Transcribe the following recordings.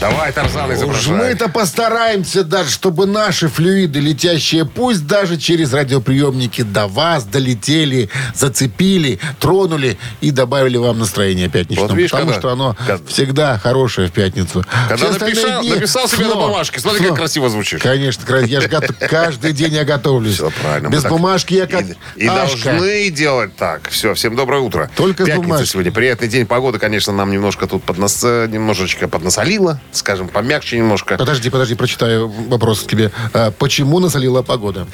Давай, Тарзан, Уж изображай. мы-то постараемся даже, чтобы наши флюиды, летящие, пусть даже через радиоприемники до вас долетели, зацепили, тронули и добавили вам настроение пятничного. Вот видишь, потому когда- что оно как- всегда хорошее в пятницу. Когда Все написал, дни написал себе на сно. бумажке. Смотри, как Сно. красиво звучишь. Конечно, я же готов- каждый день я готовлюсь. Все правильно. Без бумажки я как И, и должны делать так. Все, всем доброе утро. Только Пятница сегодня. Приятный день. Погода, конечно, нам немножко тут поднос... немножечко поднасолила. Скажем, помягче немножко. Подожди, подожди, прочитаю вопрос к тебе. А, почему насолила погода?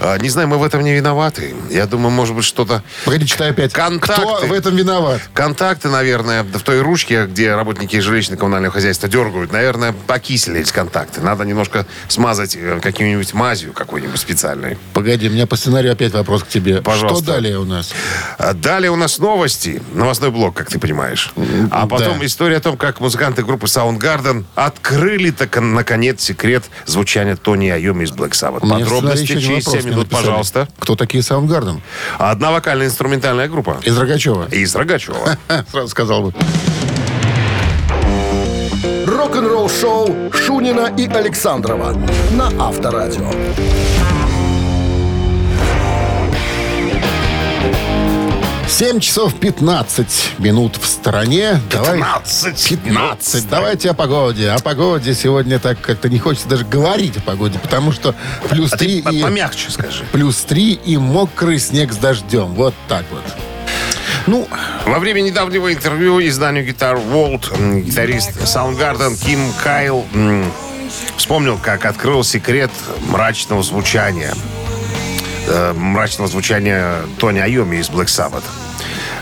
А, не знаю, мы в этом не виноваты. Я думаю, может быть, что-то... Погоди, читаю опять. Контакты. Кто в этом виноват? Контакты, наверное, в той ручке, где работники жилищно-коммунального хозяйства дергают, наверное, покислились контакты. Надо немножко смазать э, каким-нибудь мазью какой-нибудь специальной. Погоди, у меня по сценарию опять вопрос к тебе. Пожалуйста. Что далее у нас? А Далее у нас новости. Новостной блок, как ты понимаешь. А потом да. история о том, как музыканты группы Soundgarden открыли так наконец секрет звучания Тони Айоми из Black Sabbath. Подробности через вопрос 7 мне минут, пожалуйста. Кто такие Soundgarden? Одна вокально-инструментальная группа. Из Рогачева. Из Рогачева. Сразу сказал бы. Рок-н-ролл-шоу Шунина и Александрова на Авторадио. Семь часов 15 минут в. Давай. 15 15. Давайте о погоде. О погоде сегодня так как-то не хочется даже говорить о погоде, потому что плюс А ты 3 по- и... помягче скажи. Плюс 3 и мокрый снег с дождем. Вот так вот. Ну, Во время недавнего интервью изданию Guitar World гитарист Soundgarden Ким Кайл вспомнил, как открыл секрет мрачного звучания. Э, мрачного звучания Тони Айоми из Black Sabbath.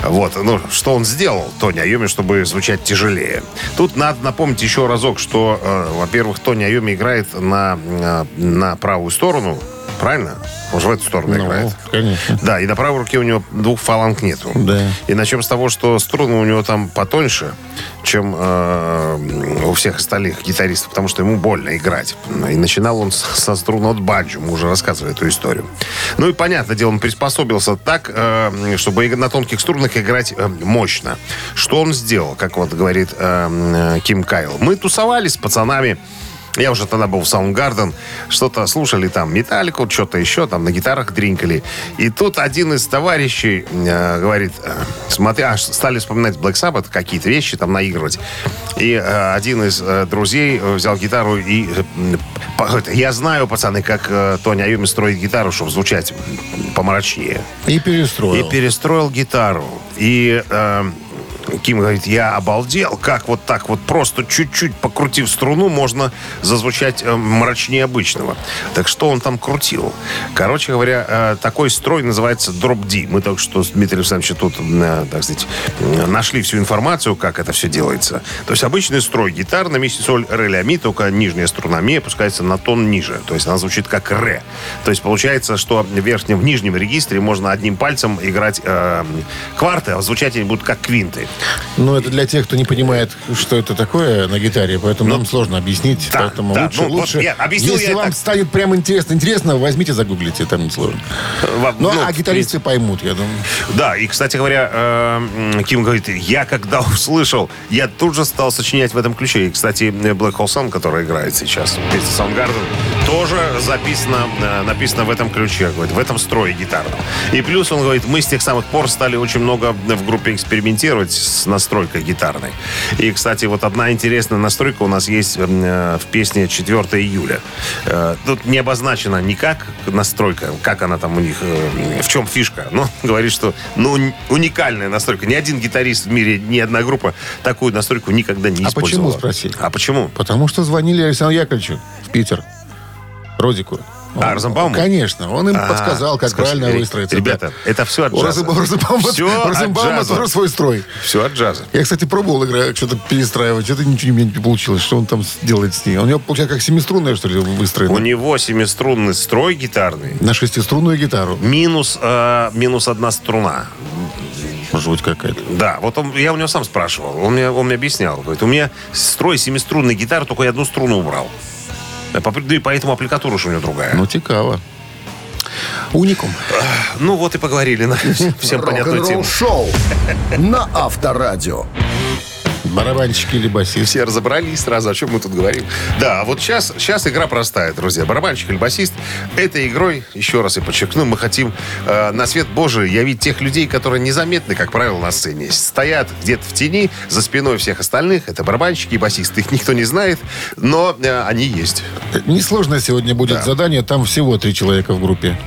Вот, ну, что он сделал, Тони Айоми, чтобы звучать тяжелее. Тут надо напомнить еще разок, что, э, во-первых, Тони Айоми играет на, э, на правую сторону, правильно? Он же в эту сторону Ну, играет. конечно. Да, и на правой руке у него двух фаланг нету. Да. И начнем с того, что струны у него там потоньше, чем э, у всех остальных гитаристов, потому что ему больно играть. И начинал он со струн от баджу, мы уже рассказывали эту историю. Ну и, понятное дело, он приспособился так, э, чтобы на тонких струнах играть э, мощно. Что он сделал, как вот говорит э, э, Ким Кайл? Мы тусовались с пацанами, я уже тогда был в Soundgarden, что-то слушали там металлику, что-то еще, там на гитарах дринкали. И тут один из товарищей э, говорит, э, смотри, аж стали вспоминать Black Sabbath, какие-то вещи там наигрывать. И э, один из э, друзей э, взял гитару и э, я знаю, пацаны, как э, Тони Айоми строит гитару, чтобы звучать помрачнее. и перестроил. И перестроил гитару. И э, Ким говорит, я обалдел, как вот так вот просто чуть-чуть покрутив струну, можно зазвучать э, мрачнее обычного. Так что он там крутил? Короче говоря, э, такой строй называется дроп D. Мы только что с Дмитрием Александровичем тут, э, так сказать, нашли всю информацию, как это все делается. То есть обычный строй гитар на си, соль, ре, ля, ми, только нижняя струна ми опускается на тон ниже. То есть она звучит как ре. То есть получается, что в верхнем, в нижнем регистре можно одним пальцем играть э, кварты, а звучать они будут как квинты. Ну, это для тех, кто не понимает, что это такое на гитаре, поэтому нам сложно объяснить. да, поэтому да, лучше, ну, вот лучше я объяснил если я вам так. станет прям интересно, интересно, возьмите, загуглите, там не сложно. Во- Ну, ну, а гитаристы поймут, я думаю. Да, и, кстати говоря, э, Ким говорит, я когда услышал, я тут же стал сочинять в этом ключе. И, кстати, Black Hole Sun, который играет сейчас, песня Soundgarden, тоже записано, э, написано в этом ключе, говорит, в этом строе гитарном. И плюс он говорит, мы с тех самых пор стали очень много в группе экспериментировать с настройкой гитарной. И, кстати, вот одна интересная настройка у нас есть э, в песне 4 июля. Э, Тут не обозначена никак настройка, как она там у них, в чем фишка. Но говорит, что ну, ун- уникальная настройка. Ни один гитарист в мире, ни одна группа такую настройку никогда не А использовала. почему, спросили? А почему? Потому что звонили Александру Яковлевичу в Питер, Родику. А, Розенбауму? Конечно, он им А, подсказал, как скажи, правильно выстроиться. Ребята, это все от джаза. Розенбаума Все от Розенбаума джаза. свой строй. Все от джаза. Я, кстати, пробовал играть, что-то перестраивать. Это ничего не получилось. Что он там делает с ней? У него, получается, как семиструнная, что ли, выстроена? У него семиструнный строй гитарный. На шестиструнную гитару. Минус, э, минус одна струна. Жуть какая-то. Да, вот он, я у него сам спрашивал. Он мне, он мне объяснял. Говорит, у меня строй семиструнной гитары, только я одну струну убрал. Э, Да и поэтому аппликатура уж у него другая. Ну, цікаво. Уникум. Ну вот и поговорили на всем понятную тему. Рок-н-ролл-шоу на Авторадио. Барабанщик или басист? Все разобрались сразу, о чем мы тут говорим. Да, а вот сейчас, сейчас игра простая, друзья. Барабанщик или басист. Этой игрой, еще раз и подчеркну, мы хотим э, на свет Божий явить тех людей, которые незаметны, как правило, на сцене. Стоят где-то в тени, за спиной всех остальных. Это барабанщики и басисты. Их никто не знает, но э, они есть. Несложное сегодня будет Да. задание. Там всего три человека в группе.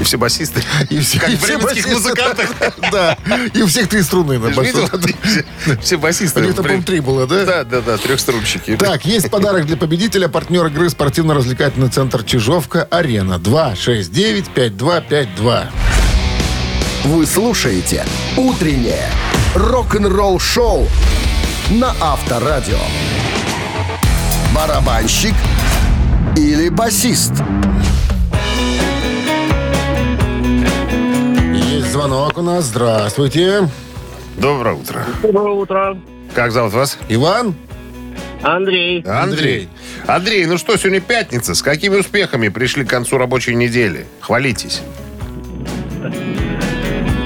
И все басисты. И все, Как и в все басисты, музыкантах. Да. И у всех три струны на басу. видел? Все- Все басисты. У них-то, по-моему, три было, да? Да, да, да, трехструнщики. Так, есть подарок для победителя. Партнер игры спортивно-развлекательный центр «Чижовка-Арена». 269-5252. Вы слушаете «Утреннее рок-н-ролл-шоу» на Авторадио. Барабанщик или басист? Звонок у нас. Здравствуйте. Доброе утро. Доброе утро. Как зовут вас? Иван? Андрей. Андрей. Андрей, ну что, сегодня пятница. С какими успехами пришли к концу рабочей недели? Хвалитесь.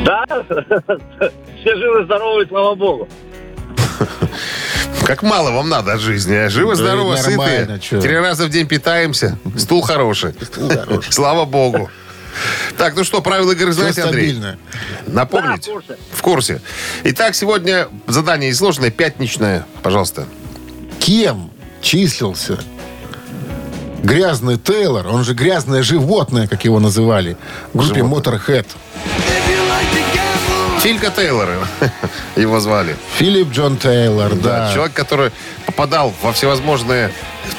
Да? Все живы, здоровы, слава богу. Как мало вам надо от жизни. а? Живы, Да здоровы, сытые. Три раза в день питаемся. Стул хороший. хороший. Слава богу. Так, ну что, правила игры знаете, Андрей? стабильно. Напомните? Да, в курсе. В курсе. Итак, сегодня задание несложное, пятничное. Пожалуйста. Кем числился грязный Тейлор, он же грязное животное, как его называли, в группе Животное. Motorhead. Филька Тейлора его звали. Филипп Джон Тейлор, Да, да. человек, который попадал во всевозможные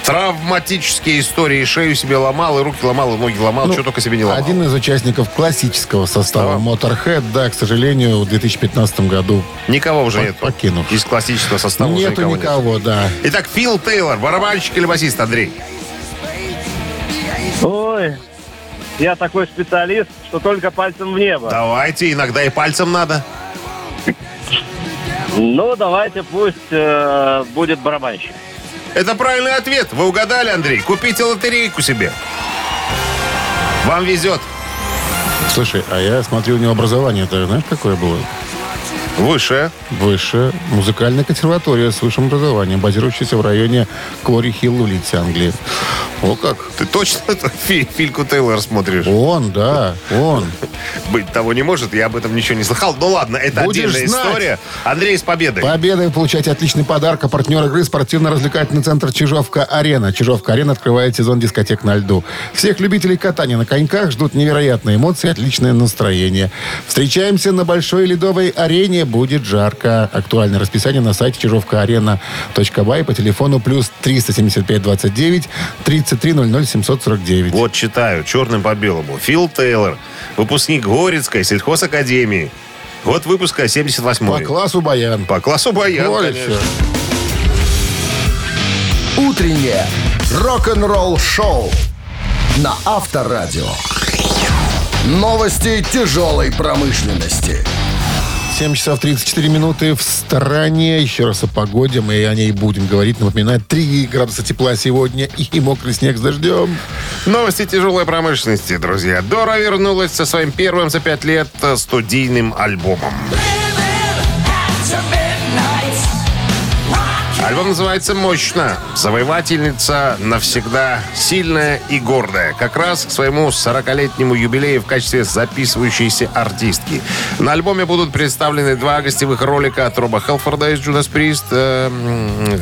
травматические истории, шею себе ломал, и руки ломал, и ноги ломал, Ну, что только себе не ломал. Один из участников классического состава Да. Motorhead, да, к сожалению, в 2015 году Никого уже нет. покинув. Из классического состава нету никого, нет. никого, да. Итак, Фил Тейлор, барабанщик или басист, Андрей? Ой, я такой специалист, что только пальцем в небо. Давайте, иногда и пальцем надо. Ну, давайте пусть э, будет барабанщик. Это правильный ответ. Вы угадали, Андрей. Купите лотерейку себе. Вам везет. Слушай, а я смотрю, у него образование-то, знаешь, какое было? Высшее. Высшая музыкальная консерватория с высшим образованием, базирующаяся в районе Клори Хилл в Англии. О как! Ты точно фи- Фильку Тейлор смотришь? Он, да, он. Быть того не может, я об этом ничего не слыхал. Ну ладно, это Будешь отдельная знать. история. Андрей с победой. Победой получайте отличный подарок. А партнер игры спортивно-развлекательный центр Чижовка-Арена. Чижовка-Арена открывает сезон дискотек на льду. Всех любителей катания на коньках ждут невероятные эмоции отличное настроение. Встречаемся на Большой Ледовой арене. Будет жарко. Актуальное расписание на сайте чижовкаарена.бай по телефону плюс 375 29 33 00 749. Вот читаю, черным по белому. Фил Тейлор, выпускник Горецкой сельхозакадемии. Год выпуска 78 По классу баян. По классу баян, Ой, конечно. Утреннее рок-н-ролл-шоу на Авторадио. Новости тяжелой промышленности. 7 часов 34 минуты в стороне. Еще раз о погоде. Мы о ней будем говорить. Напоминаю, 3 градуса тепла сегодня и мокрый снег с дождем. Новости тяжелой промышленности, друзья. Дора вернулась со своим первым за пять лет студийным альбомом. Альбом называется «Мощно». Завоевательница навсегда сильная и гордая. Как раз к своему 40-летнему юбилею в качестве записывающейся артистки. На альбоме будут представлены два гостевых ролика от Роба Хелфорда из Judas Priest, э, м,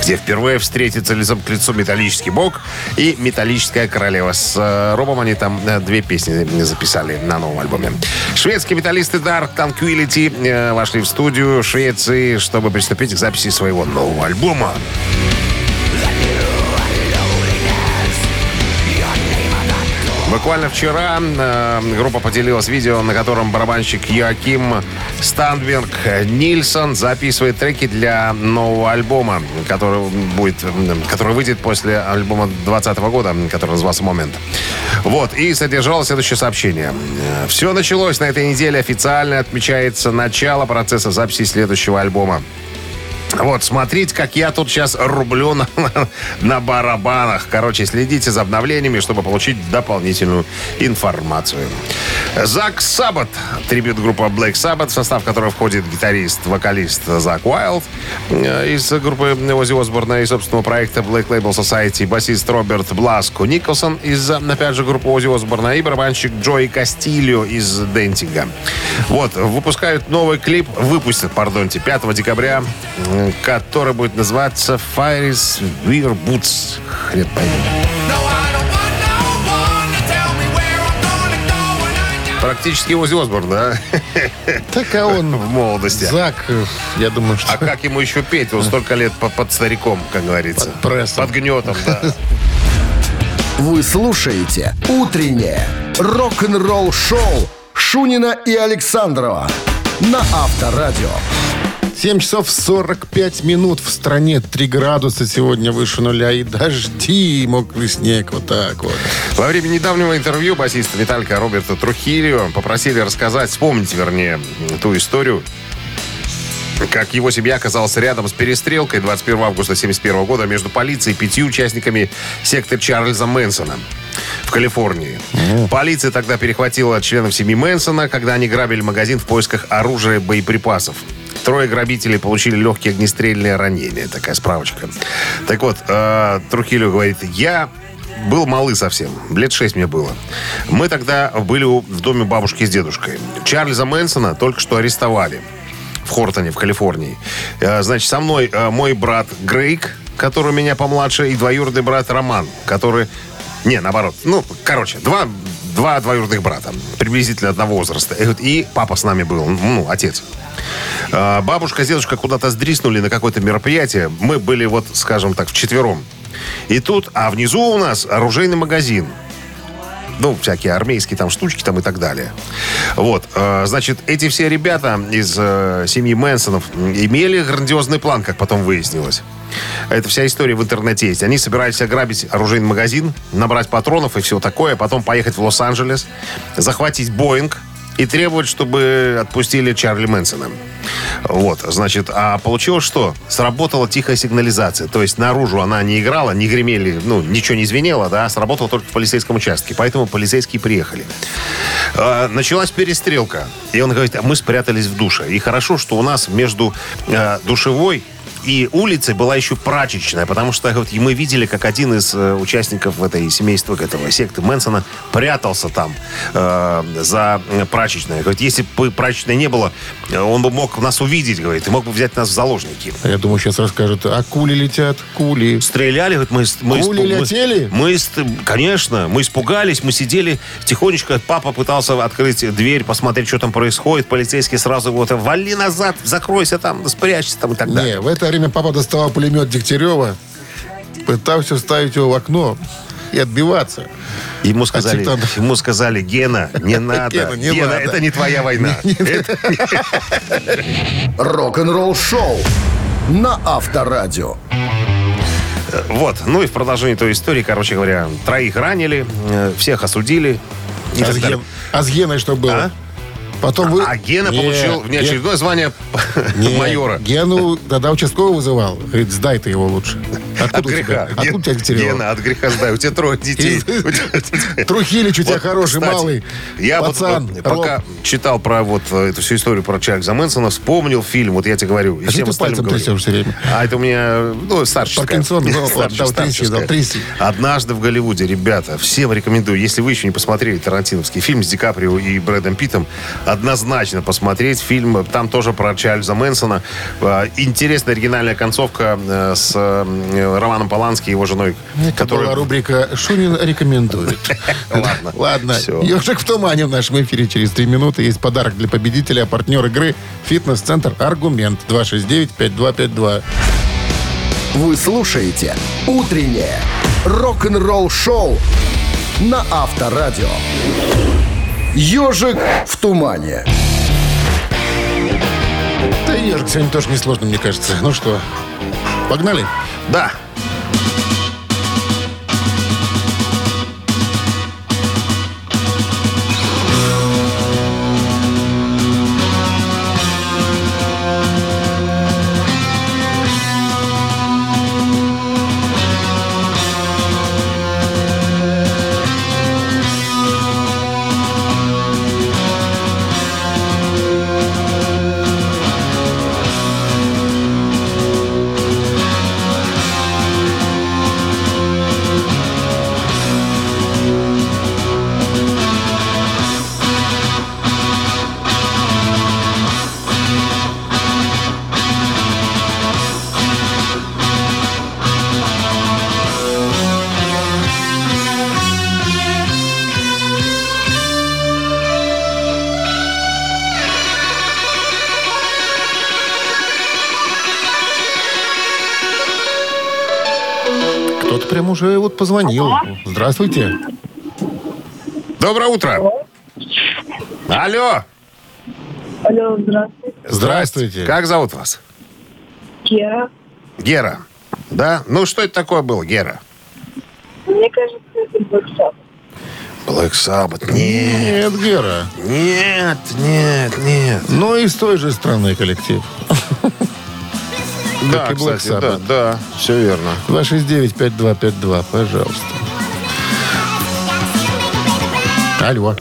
где впервые встретится лицом к лицу металлический бог и металлическая королева. С э, Робом они там э, две песни записали на новом альбоме. Шведские металлисты Dark Tranquility э, вошли в студию Швеции, чтобы приступить к записи своего нового альбома. Буквально вчера э, группа поделилась видео, на котором барабанщик Яким Стандберг Нильсон записывает треки для нового альбома, который, будет, который выйдет после альбома 2020 года, который назывался «Момент». Вот, и содержало следующее сообщение. Все началось на этой неделе. Официально отмечается начало процесса записи следующего альбома. Вот, смотрите, как я тут сейчас рублю на, на барабанах. Короче, следите за обновлениями, чтобы получить дополнительную информацию. Зак Саббат, трибют группа Black Sabbath, в состав которой входит гитарист, вокалист Зак Уайлд э, из группы Ози Осборна и собственного проекта Black Label Society, басист Роберт Бласко Николсон из, опять же, группы Ози Осборна и барабанщик Джои Кастильо из Дентинга. Вот, выпускают новый клип, выпустят, пардонте, 5 декабря, который будет называться Fires Wear Boots. Хрен пойми. Практически Ози Осборн, да? Так, а он... В молодости. Зак, я думаю, что... А как ему еще петь? Он столько лет под, под стариком, как говорится. Под прессом. Под гнетом, да. Вы слушаете «Утреннее рок-н-ролл-шоу» Шунина и Александрова на Авторадио. 7 часов 45 минут в стране. 3 градуса сегодня выше нуля. И дожди, и мокрый снег. Вот так вот. Во время недавнего интервью басиста Металлика Роберта Трухилио попросили рассказать, вспомнить, вернее, ту историю, как его семья оказалась рядом с перестрелкой 21 августа 1971 года между полицией и пятью участниками секты Чарльза Мэнсона в Калифорнии. Полиция тогда перехватила членов семьи Мэнсона, когда они грабили магазин в поисках оружия и боеприпасов. Трое грабителей получили легкие огнестрельные ранения. Такая справочка. Так вот, э, Трухилио говорит, я был малы совсем. Лет шесть мне было. Мы тогда были в доме бабушки с дедушкой. Чарльза Мэнсона только что арестовали в Хортоне, в Калифорнии. Э, Значит, со мной э, мой брат Грейк, который у меня помладше, и двоюродный брат Роман, который... Не, наоборот. Ну, короче, два, два двоюродных брата, приблизительно одного возраста. И, папа с нами был, ну, отец. Э, Бабушка с дедушкой куда-то сдриснули на какое-то мероприятие. Мы были, вот, скажем так, вчетвером. И тут, а внизу у нас оружейный магазин. Ну, всякие армейские там штучки там и так далее. Вот, э, значит, эти все ребята из э, семьи Мэнсонов имели грандиозный план, как потом выяснилось. Это вся история в интернете есть. Они собирались ограбить оружейный магазин, набрать патронов и все такое, потом поехать в Лос-Анджелес, захватить Боинг и требовать, чтобы отпустили Чарли Мэнсона. Вот, значит, а получилось что? Сработала тихая сигнализация. То есть наружу она не играла, не гремели, ну, ничего не звенело, да, сработала только в полицейском участке. Поэтому полицейские приехали. Э, началась перестрелка. И он говорит, а мы спрятались в душе. И хорошо, что у нас между э, душевой и улицей была еще прачечная, потому что вот, мы видели, как один из э, участников этой семейства, этого секты Мэнсона прятался там э, за э, прачечной. Говорит, если бы прачечной не было, э, он бы мог нас увидеть, говорит, и мог бы взять нас в заложники. А Я думаю, сейчас расскажут, а кули летят, кули. Стреляли, говорит, мы... мы испу- мы- летели? Мы, ист- конечно, мы испугались, мы сидели тихонечко. Папа пытался открыть дверь, посмотреть, что там происходит. Полицейский сразу вот, вали назад, закройся там, спрячься там и так далее. Не, в это время папа доставал пулемет Дегтярева, пытался вставить его в окно и отбиваться. Ему сказали, сектантов. ему сказали, Гена, не надо. Гена, не Гена, надо. это не твоя война. Это- Рок-н-ролл-шоу на Авторадио. Вот, ну и в продолжении той истории, короче говоря, троих ранили, э, всех осудили. А с. Ген- а с Геной что было? А? Потом вы... А Гена Не, получил Ген- внеочередное звание не, майора. Гену тогда участковый вызывал. Говорит, сдай ты его лучше. Откуда От у тебя? греха. Откуда Ген- тебя? Гена, от греха сдай. У тебя трое детей. Трухилич у тебя хороший, малый. Я вот, пацан, пока читал про вот э, эту всю историю про Чарльза Мэнсона, вспомнил фильм, вот я тебе говорю, и А всем ты остальным пальцем говорю. трясешь все время? А это у меня, ну, старческая. Паркинсон, ну. Однажды в Голливуде, ребята, всем рекомендую, если вы еще не посмотрели Тарантиновский фильм с Ди Каприо и Брэдом Питтом, однозначно посмотреть фильм, там тоже про Чарльза Мэнсона. Э, Интересная оригинальная концовка э, с э, Романом Полански и его женой, Это была рубрика «Шунин рекомендует». Ладно. Ладно. Ежик в тумане в нашем эфире через три минуты. Есть подарок для победителя, партнер игры «Фитнес-центр Аргумент» 269-5252. Вы слушаете «Утреннее рок-н-ролл-шоу» на Авторадио. «Ежик в тумане». Да и ежик сегодня тоже несложно, мне кажется. Ну что, погнали? Да. Позвонил. Здравствуйте. Доброе утро. Алло. Алло, здравствуйте. Здравствуйте. Как зовут вас? Кира. Гера. Да? Ну, что это такое было, Гера? Мне кажется, это Black Sabbath. Black Sabbath. Нет, Нет, Гера. нет, нет, нет. Ну, из той же страны коллектив. Да, и Black кстати, да, Sabbath. да, все верно. 269-5252, пожалуйста. Алло.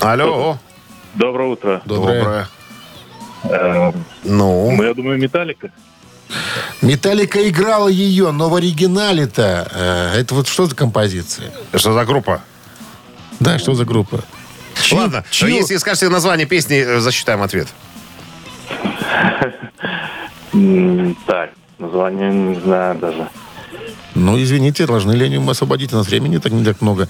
Алло. Доброе утро. Доброе. Э, Ну, ну, я думаю, Металлика. Металлика играла ее, но в оригинале-то... э, это вот что за композиция? что за группа? Да, что за группа? Чью- Ладно, чью- если скажете название песни, э, засчитаем ответ. Так, название не знаю даже. Ну, извините, должны ли они освободить? У нас времени так не так много.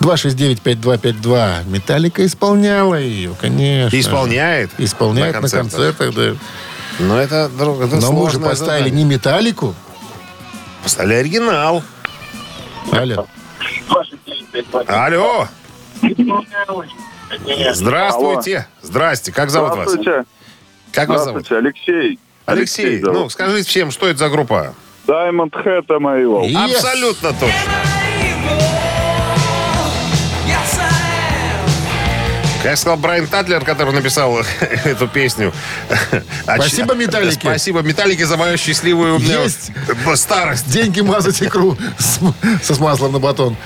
269-5252. Металлика исполняла ее, конечно. Исполняет. Исполняет на на концертах. концертах, да. Но это, друг, это Но мы же сложное поставили задание. не металлику. Поставили оригинал. Алло. Алло. Здравствуйте. Здрасте. Как зовут вас? Здравствуйте. Как вас зовут? Здравствуйте, Алексей. Алексей. Ну, скажите всем, что это за группа? Diamond Head Amarillo. Yes. Абсолютно точно. Как сказал Брайан Татлер, который написал эту песню. Спасибо, Металлике. Спасибо Металлике за мою счастливую Есть. старость. Деньги мазать икру со смаслом на батон.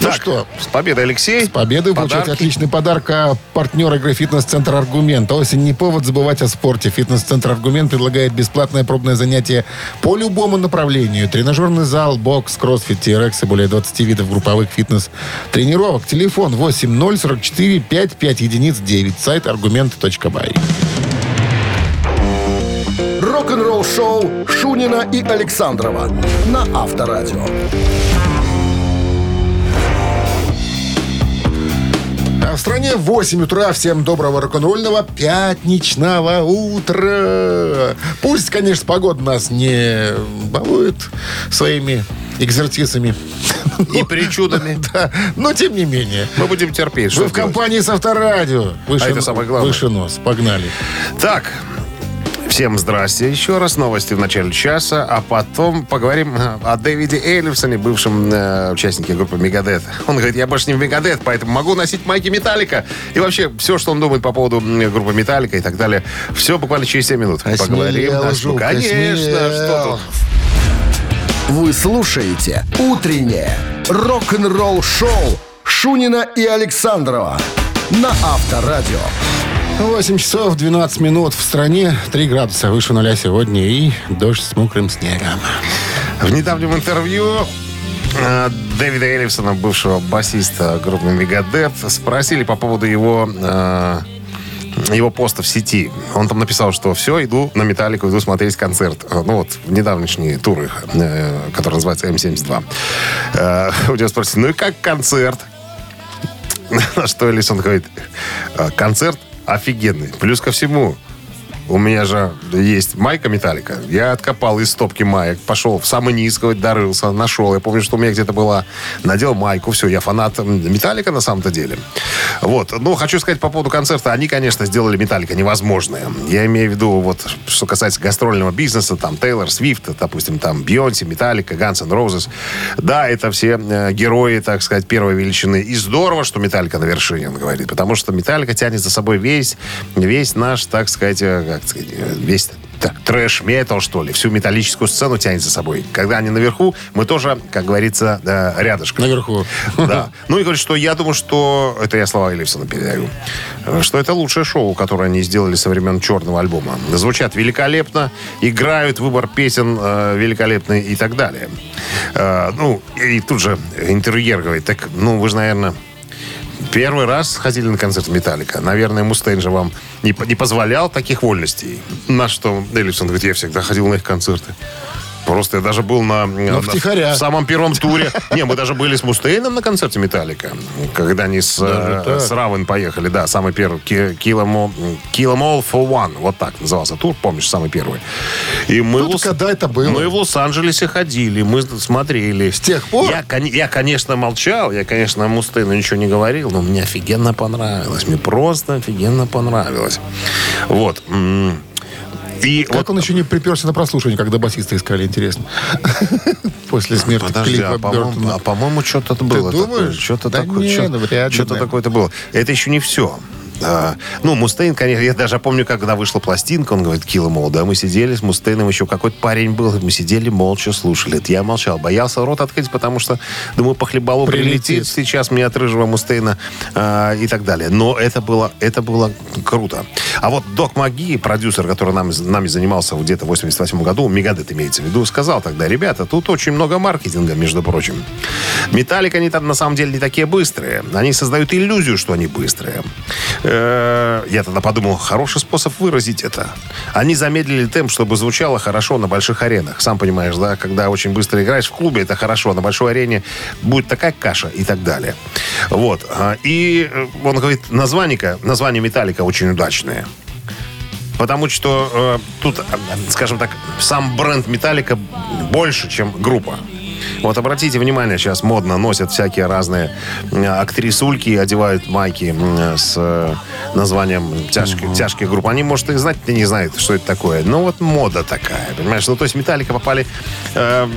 Ну Так, что, С победой, Алексей. с победой Подарки. отличный подарок. А партнер игры «Фитнес-центр Аргумент». Осень не повод забывать о спорте. «Фитнес-центр Аргумент» предлагает бесплатное пробное занятие по любому направлению. Тренажерный зал, бокс, кроссфит, TRX и более 20 видов групповых фитнес-тренировок. Телефон 8044 55 единиц 9. Сайт аргумент.бай. Рок-н-ролл шоу Шунина и Александрова на Авторадио. А в стране 8 утра. Всем доброго рок-н-ролльного пятничного утра. Пусть, конечно, погода нас не балует своими экзертисами. И причудами. Да, но тем не менее. Мы будем терпеть. Вы в компании с Авторадио. Выше, А это самое главное. Выше нос. Погнали. Так, всем здрасте еще раз. Новости в начале часа. А потом поговорим э, о Дэвиде Эллифсоне, бывшем э, участнике группы Мегадет. Он говорит, я больше не в Мегадет, поэтому могу носить майки Металлика. И вообще, все, что он думает по поводу группы Металлика и так далее, все буквально через 7 минут. Поговорим. Осмелел, А что, жук, Конечно, осмелел. что тут? Вы слушаете «Утреннее рок-н-ролл-шоу» Шунина и Александрова на Авторадио. 8 часов 12 минут в стране. 3 градуса выше нуля сегодня и дождь с мокрым снегом. В недавнем интервью э, Дэвида Эллифсона, бывшего басиста группы Мегадет, спросили по поводу его э, его поста в сети. Он там написал, что все, иду на Металлику, иду смотреть концерт. Э, Ну вот, недавнешний тур их, э, который называется М72. Э, У него спросили, ну и как концерт? На что Эллисон говорит, «Э, концерт офигенный. Плюс ко всему, у меня же есть майка металлика. Я откопал из стопки маек, пошел в самый низ, дорылся, нашел. Я помню, что у меня где-то была, надел майку, все, я фанат металлика на самом-то деле. Вот. Ну, хочу сказать по поводу концерта. Они, конечно, сделали металлика невозможное. Я имею в виду, вот, что касается гастрольного бизнеса, там, Тейлор Свифт, допустим, там, Бьонси, Металлика, Guns N' Roses. Да, это все э, герои, так сказать, первой величины. И здорово, что Металлика на вершине, он говорит. Потому что Металлика тянет за собой весь, весь наш, так сказать, как сказать, э, весь так, трэш-метал, что ли, всю металлическую сцену тянет за собой. Когда они наверху, мы тоже, как говорится, э, рядышком. Наверху. Да. Ну и говорит, что я думаю, что... Это я слова Эллифсона передаю. э, Что это лучшее шоу, которое они сделали со времен черного альбома. Звучат великолепно, играют, выбор песен э, великолепный и так далее. Э, ну, и тут же интервьюер говорит, так, ну, вы же, наверное, Первый раз ходили на концерт Металлика. Наверное, Мустейн же вам не, не позволял таких вольностей. На что Эллисон говорит, я всегда ходил на их концерты. Просто я даже был на, на- втихаря. в самом первом туре. Не, мы даже были с Мустейном на концерте Металлика, когда они с, э, с Равен поехали. Да, самый первый. Kill 'em all, Kill 'em all for one. Вот так назывался тур, помнишь, самый первый. И мы, Ну, в Лос- когда это было? мы в Лос-Анджелесе ходили, мы смотрели. С тех пор? Я, я, конечно, молчал, я, конечно, Мустейну ничего не говорил, но мне офигенно понравилось. Мне просто офигенно понравилось. Вот. И Как вот он еще не приперся на прослушивание, когда басиста искали, интересно? После смерти Подожди, Клиффа а по-моему, а, по-моему, что-то было. думаешь? такое. Что-то Да такое. ну, что-то да. такое-то было. Это еще не все. А, ну, Мустейн, конечно, я даже помню, когда вышла пластинка, он говорит, Kill 'em all, да, мы сидели с Мустейном, еще какой-то парень был, мы сидели молча, слушали. Это я молчал, боялся рот открыть, потому что, думаю, по хлебалу прилетит, Прилетит. сейчас мне от рыжего Мустейна а, и так далее. Но это было, это было круто. А вот Док Маги, продюсер, который нам, нами занимался где-то в 88 году, Мегадет имеется в виду, сказал тогда, ребята, тут очень много маркетинга, между прочим. Металлик, они там на самом деле не такие быстрые. Они создают иллюзию, что они быстрые. Э, Я тогда подумал, хороший способ выразить это. Они замедлили темп, чтобы звучало хорошо на больших аренах. Сам понимаешь, да, когда очень быстро играешь в клубе, это хорошо, на большой арене будет такая каша и так далее. Вот. А, И э, он говорит, название, название Металлика очень удачное. Потому что э, тут, э, скажем так, сам бренд Металлика больше, чем группа. Вот обратите внимание, сейчас модно носят всякие разные э, актрисульки, одевают майки э, с э, названием тяжких, тяжких групп. Они, может, и знать не знают, что это такое. Но вот мода такая, понимаешь? Ну, то есть Металлика попали э,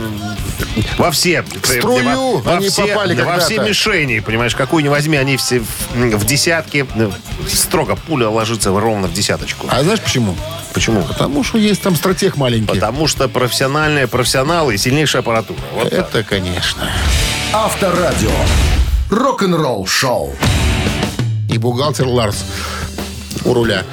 во все... струю во, во они все, попали во все мишени, понимаешь? Какую не возьми, они все в, в десятки. э, Строго пуля ложится ровно в десяточку. А знаешь почему? Почему? Потому что есть там стратег маленький. Потому что профессиональные профессионалы и сильнейшая аппаратура. Вот так. Это, конечно. Авторадио. Рок-н-ролл шоу. И бухгалтер Ларс у руля.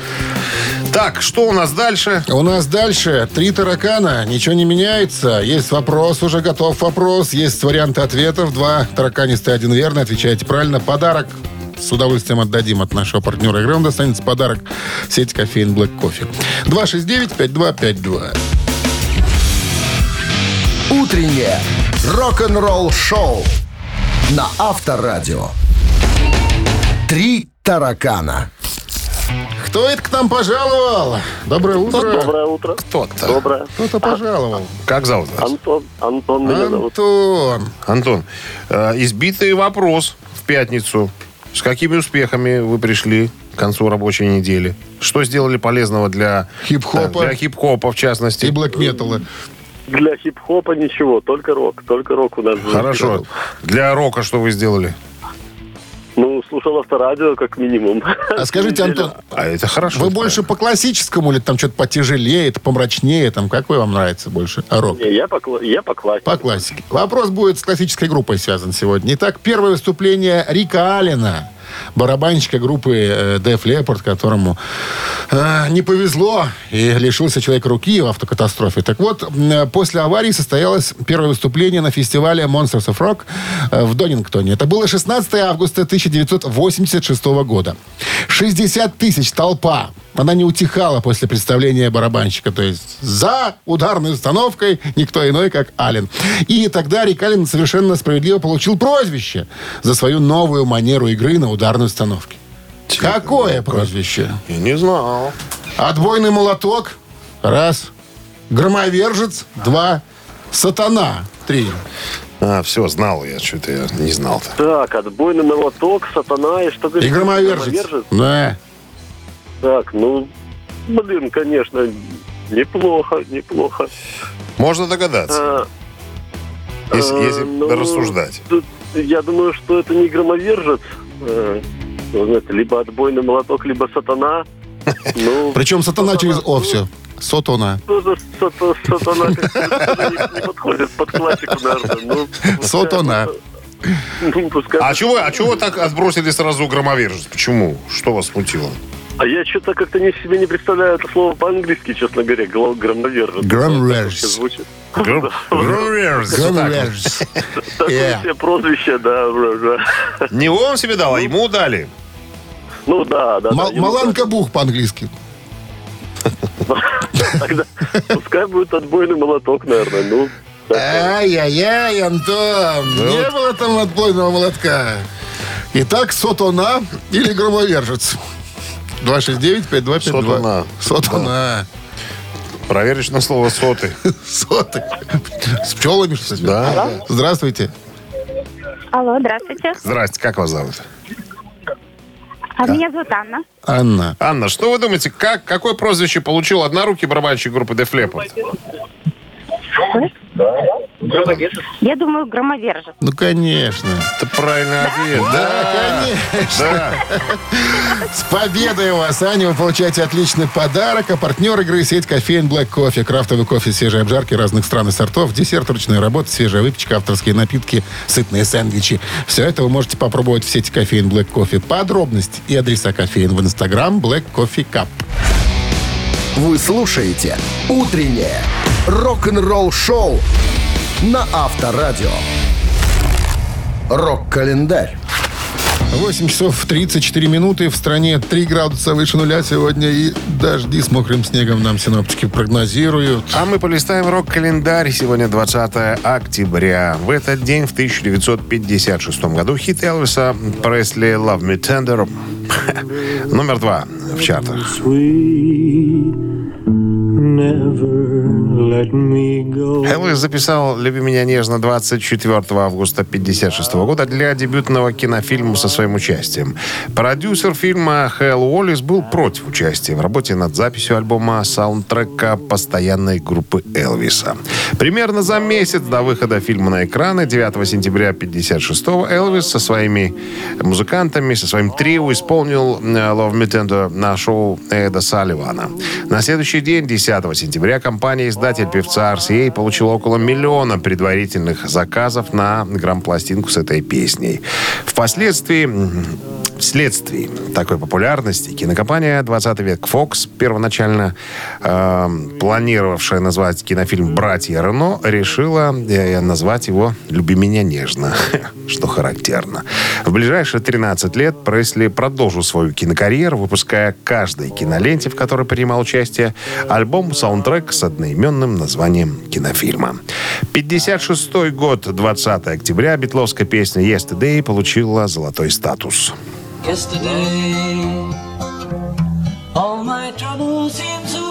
Так, что у нас дальше? У нас дальше три таракана, ничего не меняется. Есть вопрос, уже готов вопрос. Есть варианты ответов. Два тараканистые, один верный. Отвечаете правильно. Подарок с удовольствием отдадим от нашего партнера игры. Он достанется подарок сеть кофеин Black Coffee. 269-5252. Утреннее рок-н-ролл шоу на Авторадио. Три таракана. Кто это к нам пожаловал? Доброе утро. Доброе утро. Кто-то. Доброе. Кто-то пожаловал. Как зовут вас? Антон. Антон меня зовут. Антон. Антон, э, избитый вопрос в пятницу. С какими успехами вы пришли к концу рабочей недели? Что сделали полезного для Хип-хопа. да, для хип-хопа, в частности? И блэк металла. Для хип-хопа ничего, только рок. Только рок у нас. Хорошо. Для рока что вы сделали? Слушал авторадио, как минимум. А скажите. Антон, А это хорошо. вы больше по классическому или там что-то потяжелее, это помрачнее? Там какой вам нравится больше? А рок? Не, я по, я по классике. По классике. Вопрос будет с классической группой связан сегодня. Итак, первое выступление Рика Аллена, барабанщика группы э, Def Leppard, которому э, не повезло и лишился человек руки в автокатастрофе. Так вот, после аварии состоялось первое выступление на фестивале Monsters of Rock э, в Донингтоне. Это было 16 августа 1986 года. 60 тысяч толпа. Она не утихала после представления барабанщика. То есть за ударной установкой никто иной, как Аллен. И тогда Рик Аллен совершенно справедливо получил прозвище за свою новую манеру игры на ударной установке. Какое прозвище? Я не знал. Отбойный молоток. Раз. Громовержец. Два. Сатана. Три. А, все, знал я. Что-то я не знал-то. Так, отбойный молоток, сатана и что И говоришь? громовержец. Да. Так, ну, блин, конечно, неплохо, неплохо. Можно догадаться, А, если, а, если ну, рассуждать. тут я думаю, что это не громовержец. э, знаете, либо отбойный молоток, либо сатана. Ну, Причем сатана через О все. Сотона. тоже сата- сатана не, подходит под классику, наверное. Ну, Сотона. Ну, А чего, а чего так отбросили сразу громовержец? Почему? Что вас смутило? А я что-то как-то не себе не представляю это слово по-английски, честно говоря, громовержец. Громовержец. Звучит. Гром- Громовержец. Такое себе прозвище, да. Не он себе дал, а ему дали. Ну да, да. Маланка Бух по-английски. Тогда пускай будет отбойный молоток, наверное. Ну. Ай-яй-яй, Антон, не было там отбойного молотка. Итак, сотона или громовержец? 269-5252. Сотона. Сотона. Проверочное слово соты. Соты. С пчелами, что ли? Да. Здравствуйте. Алло, здравствуйте. Здрасте, как вас зовут? А меня зовут Анна. Анна. Анна, что вы думаете, как, какое прозвище получил однорукий барабанщик группы Leppard? Я думаю, громовержец. Ну, конечно. Это правильный ответ. Да, конечно. Да. С победой вас, Аня! Вы получаете отличный подарок. А партнер игры сеть кофеин Black Coffee. Крафтовый кофе, свежие обжарки разных стран и сортов, десерт, ручная работа, свежая выпечка, авторские напитки, сытные сэндвичи. Все это вы можете попробовать в сети кофеин Black Coffee. Подробности и адреса кофеин в инстаграм Black Coffee Cup. Вы слушаете «Утреннее рок-н-ролл-шоу» на Авторадио. Рок-календарь. 8 часов 34 минуты. В стране 3 градуса выше нуля сегодня. И дожди с мокрым снегом нам синоптики прогнозируют. А мы полистаем рок-календарь. Сегодня 20 октября. В этот день, в 1956 году, хит Элвиса Пресли «Love Me Tender» номер два в чартах. Элвис записал «Люби меня нежно» 24 августа 1956 года для дебютного кинофильма со своим участием. Продюсер фильма Хэл Уоллис был против участия в работе над записью альбома саундтрека постоянной группы Элвиса. Примерно за месяц до выхода фильма на экраны 9 сентября 1956 Элвис со своими музыкантами, со своим трио исполнил э, «Love Me Tender» на шоу Эда Салливана. На следующий день, 10 сентября, компания-издатель певца RCA получила около миллиона предварительных заказов на грампластинку с этой песней. Впоследствии Вследствие такой популярности кинокомпания «20 век Fox», первоначально э, планировавшая назвать кинофильм «Братья Рено», решила э, назвать его «Люби меня нежно», что характерно. В ближайшие 13 лет Пресли продолжил свою кинокарьеру, выпуская каждой киноленте, в которой принимал участие, альбом-саундтрек с одноименным названием кинофильма. 56 год, 20 октября, битловская песня «Yesterday» получила золотой статус.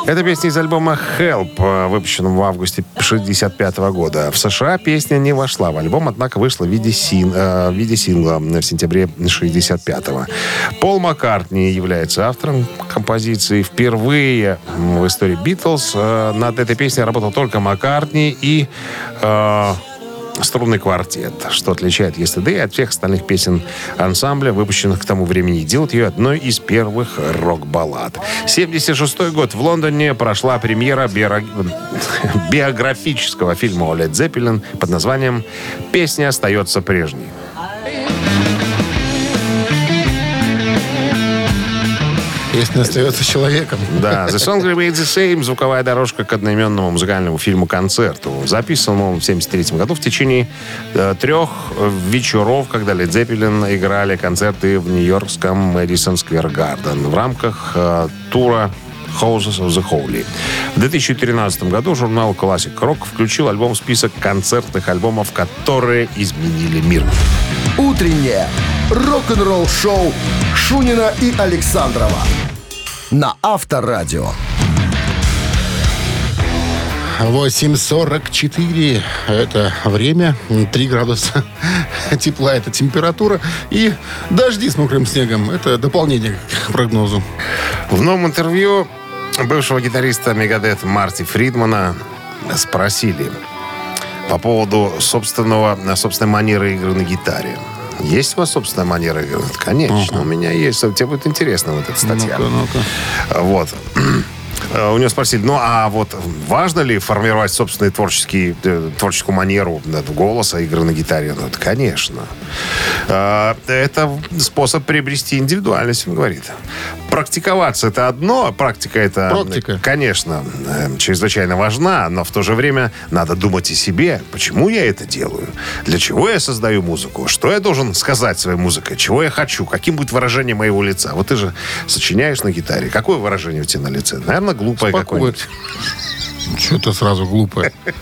Это песня из альбома Help, э, выпущенного в августе 65 года. В США песня не вошла в альбом, однако вышла в виде, син, э, в виде сингла в сентябре 65-го. Пол Маккартни является автором композиции. Впервые в истории Битлз э, над этой песней работал только Маккартни и э, струнный квартет, что отличает Yesterday от всех остальных песен ансамбля, выпущенных к тому времени, делает ее одной из первых рок-баллад. 76 год. В Лондоне прошла премьера био- биографического фильма о Led Zeppelin под названием «Песня остается прежней». Песня остается человеком. Да, The Song Remains the Same, звуковая дорожка к одноименному музыкальному фильму-концерту. Записан он в 1973 году в течение э, трех вечеров, когда Led Zeppelin играли концерты в нью-йоркском Мэдисон Сквер Гарден в рамках э, тура Houses of the Holy. В 2013 году журнал Classic Rock включил альбом в список концертных альбомов, которые изменили мир. Утреннее рок-н-ролл-шоу Шунина и Александрова на Авторадио. 8.44 это время, 3 градуса тепла это температура и дожди с мокрым снегом. Это дополнение к прогнозу. В новом интервью бывшего гитариста Мегадет Марти Фридмана спросили по поводу собственного, собственной манеры игры на гитаре. Есть у вас собственная манера игры? Конечно, у меня есть. Тебе будет интересна вот эта статья. Ну-ка, ну-ка. Вот. Э, У него спросили, ну а вот важно ли формировать собственную творческий, э, творческую манеру голоса, игры на гитаре? Ну, это, конечно. Э, Это способ приобрести индивидуальность, он говорит. Практиковаться это одно, практика это, Практика. конечно, э, чрезвычайно важна, но в то же время надо думать о себе. Почему я это делаю? Для чего я создаю музыку? Что я должен сказать своей музыкой? Чего я хочу? Каким будет выражение моего лица? Вот ты же сочиняешь на гитаре. Какое выражение у тебя на лице? Наверное, глупое какое-нибудь. Что-то сразу глупое.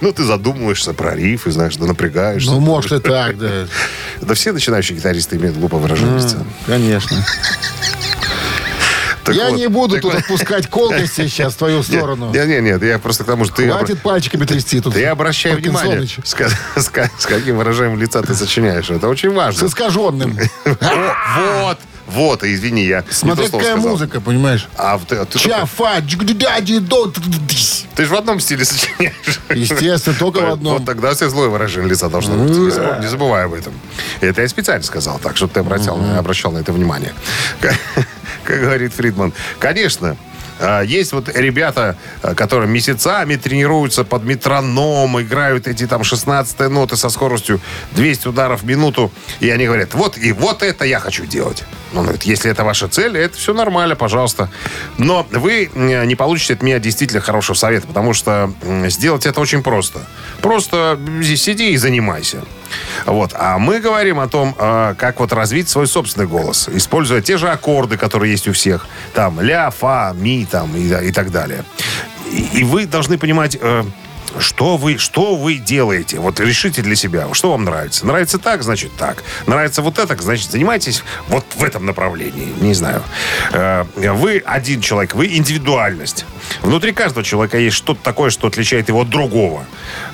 Ну, ты задумываешься про риф, и знаешь, да напрягаешься. Ну, может и так, да. Да все начинающие гитаристы имеют глупое выражение. Конечно. Так Я вот, не буду так тут отпускать колкости сейчас в твою сторону. Нет, нет, нет, я просто к тому, что ты... обра- Хватит пальчиками трясти тут. Ты обращай внимание, с, с с каким выражением лица ты сочиняешь. Это очень С важно. искаженным. О, вот, вот, извини, я Смотри, какая сказал. музыка, понимаешь? А ты, а ты, Ча, только- фа, джигдяди, до, ты же в одном стиле сочиняешь. Естественно, только в одном. Вот тогда все злое выражение лица должно быть. Не забывай, об этом. Это я специально сказал, так, чтобы ты обратил, обращал на это внимание. Как, говорит Фридман. Конечно, есть вот ребята, а, которые месяцами тренируются под метроном, играют эти там 16 ноты со скоростью 200 ударов в минуту, и они говорят, вот и вот это я хочу делать. Он говорит, если это ваша цель, это все нормально, пожалуйста. Но вы не получите от меня действительно хорошего совета, потому что сделать это очень просто. Просто сиди и занимайся. Вот. А мы говорим о том, а, как вот развить свой собственный голос, используя те же аккорды, которые есть у всех. Там ля, фа, ми там, и, и так далее. И, и вы должны понимать, э, что вы, что вы делаете. Вот решите для себя, что вам нравится. Нравится так, значит так. Нравится вот это, значит занимайтесь вот в этом направлении. Не знаю. Э, Вы один человек, вы индивидуальность. Внутри каждого человека есть что-то такое, что отличает его от другого.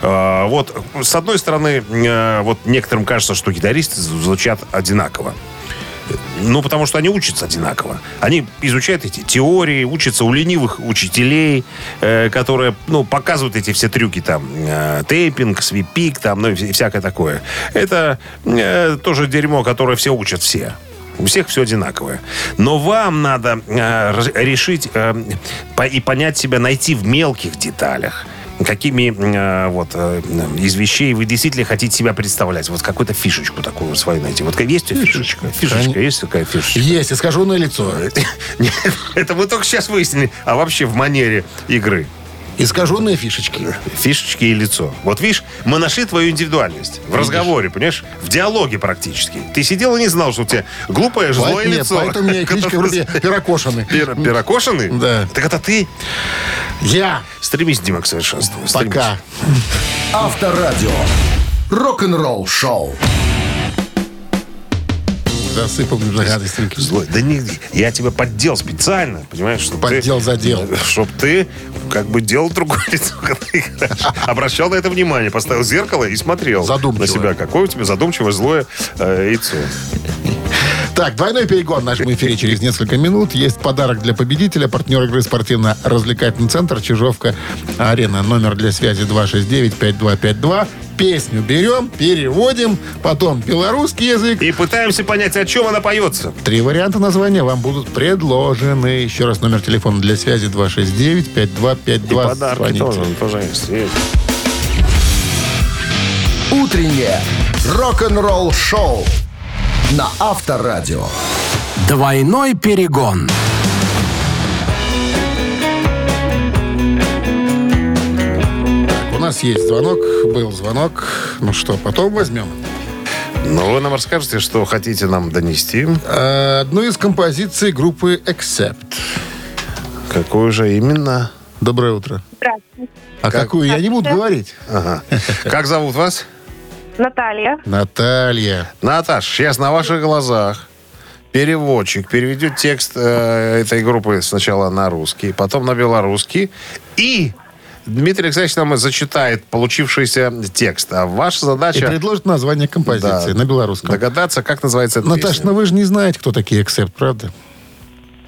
Э, Вот, с одной стороны, э, вот некоторым кажется, что гитаристы звучат одинаково. Ну, потому что они учатся одинаково. Они изучают эти теории, учатся у ленивых учителей, э, которые, ну, показывают эти все трюки там. э, тейпинг, свипик, там, ну, и вся- всякое такое. Это э, тоже дерьмо, которое все учат все. У всех все одинаковое. Но вам надо э, решить э, по- и понять себя, найти в мелких деталях какими э, вот э, из вещей вы действительно хотите себя представлять. Вот какую-то фишечку такую свою найти. Вот есть фишечка? Фишечка, есть такая фишечка? Есть, искаженное лицо. Нет, это мы только сейчас выяснили. А вообще в манере игры. Искаженные фишечки. Фишечки и лицо. Вот видишь, мы нашли твою индивидуальность. В разговоре, понимаешь? В диалоге практически. Ты сидел и не знал, что у тебя глупое, злое нет, лицо. поэтому у меня кличка вроде Пирокошины. Перекошенный? Да. Так это ты. Я. Стремись, Дима, к совершенству. Пока. Авторадио. Рок-н-ролл шоу. Засыпал гадостью. Злой. Да не, я тебя поддел специально, понимаешь? Чтобы Поддел, задел. Чтобы ты как бы делал другое лицо, когда ты играешь. Обращал на это внимание, поставил зеркало и смотрел Задумчиво. на себя. Какое у тебя задумчивое, злое э, яйцо. Так, двойной перегон в нашем эфире через несколько минут. Есть подарок для победителя. Партнер игры спортивно-развлекательный центр Чижовка-Арена. Номер для связи 269-5252. Песню берем, переводим, потом белорусский язык. И пытаемся понять, о чем она поется. Три варианта названия вам будут предложены. Еще раз номер телефона для связи 269-5252. И подарки Звоните. тоже, тоже есть. Есть. Утреннее рок-н-ролл шоу на Авторадио. Двойной перегон. У нас есть звонок, был звонок. Ну что, потом возьмем. Но вы нам расскажете, что хотите нам донести. Э, Одну из композиций группы Accept. Какую же именно? Доброе утро. Здравствуйте. А Как? какую я не буду говорить? Ага. Как зовут вас? Наталья. Наталья. Наташ, сейчас на ваших глазах переводчик переведет текст э, этой группы сначала на русский, потом на белорусский. И Дмитрий Александрович нам зачитает получившийся текст. А ваша И задача предложит название композиции Да. на белорусском. догадаться, как называется эта Наташ, песня. ну вы же не знаете, кто такие Accept, правда?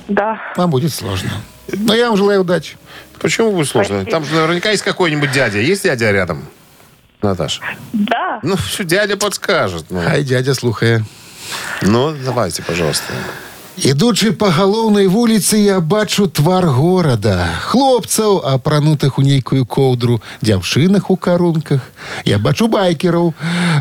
Да. Вам будет сложно. Но я вам желаю удачи. Почему будет сложно? Там же наверняка есть какой-нибудь дядя. Есть дядя рядом? Наташ. Да. Ну, все, дядя подскажет. Ну, Ай, дядя, слухая. ну давайте, пожалуйста. Ідучы па галоўнай вуліцы, я бачу твар горада. Хлопцаў, апранутых у нейкую коўдру, дзяўчынах у карунках. Я бачу байкераў,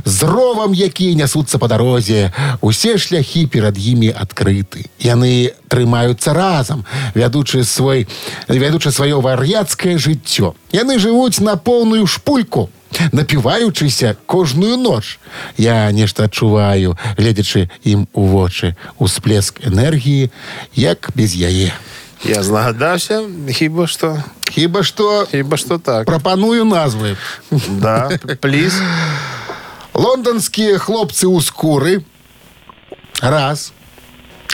з ровам, якія нясуцца па дарозе. Усе шляхі перад імі адкрыты. Яны трымаюцца разам, вядучы свой, вядучы сваё вар'яцкае жыццё. Яны жывуць на поўную шпульку, напіваючыся кожную ноч. Я нешта адчуваю, гледзячы ім у вочы, усплеск энергіі, як без яе. Я здогадався, хіба що. Хіба што Хіба що так. прапаную назвы. Да, пліз. Лонданскія хлопцы ў скуры. Раз.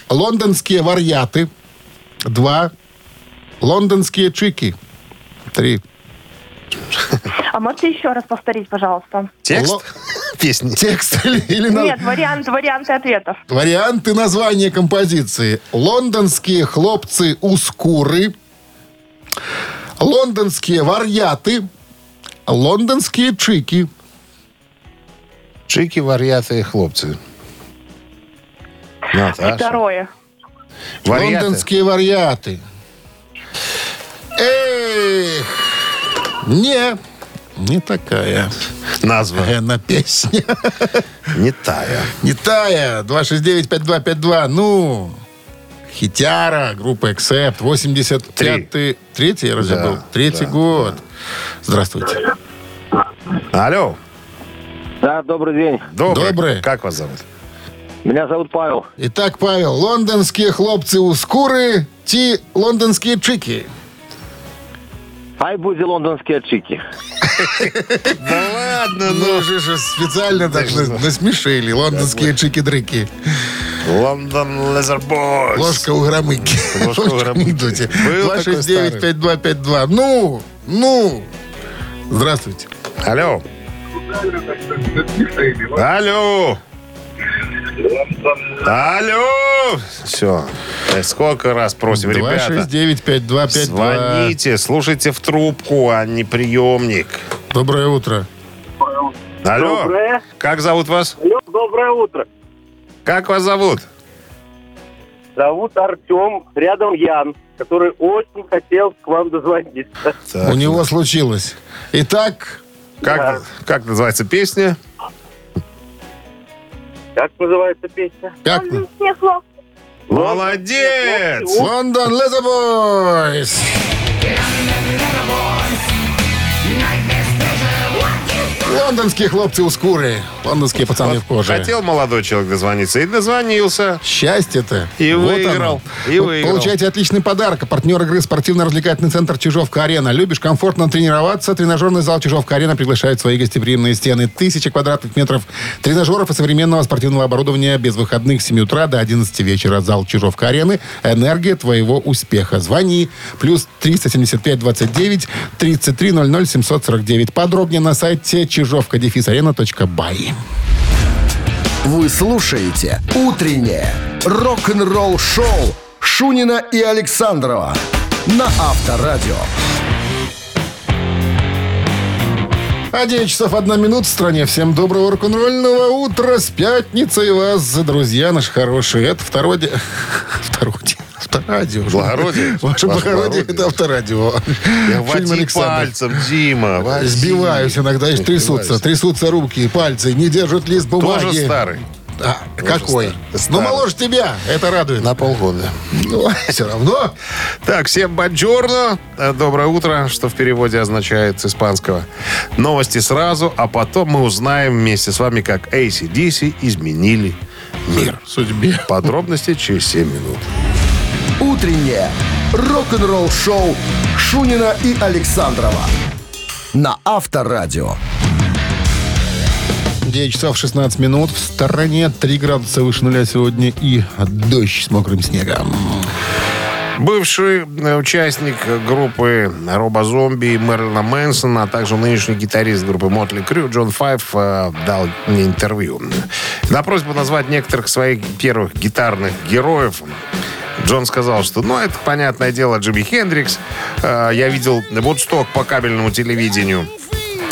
Лонданскія вар'яты. Два. Лондонские чики. Три. а можете еще раз повторить, пожалуйста? Текст Ло- песни. Текст или, или на- Нет, вариант, варианты ответов. варианты названия композиции. Лондонские хлопцы у скуры. Лондонские варьяты. Лондонские чики. Чики, вар'яти, хлопці. Наташа. Второе. Вар'яти. Лондонские варьяты. Эх, не, не такая. Назва. на песня. Не тая. Не тая. 269-5252. Ну, хитяра, группа Accept. 85-й. Третий, я разве Да, был? Третий да, год. Здравствуйте. Алло. Да, добрый день. Добрый. Добрый. Как вас зовут? Меня зовут Павел. Итак, Павел, лондонские хлопцы у скуры, ти лондонские чики. Ай, буди лондонские чики. Да ладно, Ну, же же специально так ну. насмешили. Лондонские чики-дрыки. Лондон Лезер Бойс. Ложка у громыки. Ложка у громыки. Идете. Был такой 269-5252. Ну, ну. Здравствуйте. Алло. Алло. Алло. Все. Сколько раз просим, ребята. 269-5252. Звоните, слушайте в трубку, а не приемник. Доброе утро. Алло. Доброе. Как зовут вас? Алло, доброе утро. Как вас зовут? Зовут Артем, рядом Ян, который очень хотел к вам дозвониться. Так, У него случилось. Итак, как, Да. как называется песня? Как называется песня? как. Молодец! Лондон Леза Бойс. Лондонские хлопцы у скуры. Лондонские пацаны в коже. Хотел молодой человек дозвониться и дозвонился. Счастье-то. И Вот выиграл. оно. И Вот выиграл. Получайте отличный подарок. Партнер игры спортивно-развлекательный центр «Чижовка-арена». Любишь комфортно тренироваться? Тренажерный зал «Чижовка-арена» приглашает в свои гостеприимные стены. Тысячи квадратных метров тренажеров и современного спортивного оборудования без выходных с 7 утра до 11 вечера. Зал «Чижовка-арены». Энергия твоего успеха. Звони. Плюс 375 29 33 00 749. Подробнее на сайте чижовка-арена.бай. Вы слушаете «Утреннее рок-н-ролл-шоу» Шунина и Александрова на Авторадио. А 9 часов 1 минут в стране. Всем доброго рок-н-ролльного утра с пятницей вас, друзья наши хорошие. Это второе... де- Второе... де- Авторадио. Благородие. Ваше благородие, это авторадио. Я води пальцем, Дима. води. Сбиваюсь иногда, и трясутся. Трясутся руки, пальцы, не держат лист бумаги. Тоже старый. А, какой? старый. Ну, моложе тебя. Это радует. На полгода. Ну, все равно. Так, всем бонжорно. Э, Доброе утро, что в переводе означает с испанского. Новости сразу, а потом мы узнаем вместе с вами, как ACDC изменили мир. Судьбе. Подробности через 7 минут. «Утреннее рок-н-ролл-шоу» Шунина и Александрова на Авторадио. 9 часов 16 минут. В стороне 3 градуса выше нуля сегодня и дождь с мокрым снегом. Бывший э, участник группы Роба Зомби и Мерлина Мэнсона, а также нынешний гитарист группы Мотли Крю Джон Файв э, дал мне интервью. На просьбу назвать некоторых своих первых гитарных героев Джон сказал, что, ну, это, понятное дело, Джимми Хендрикс. Э, Я видел Вудсток по кабельному телевидению.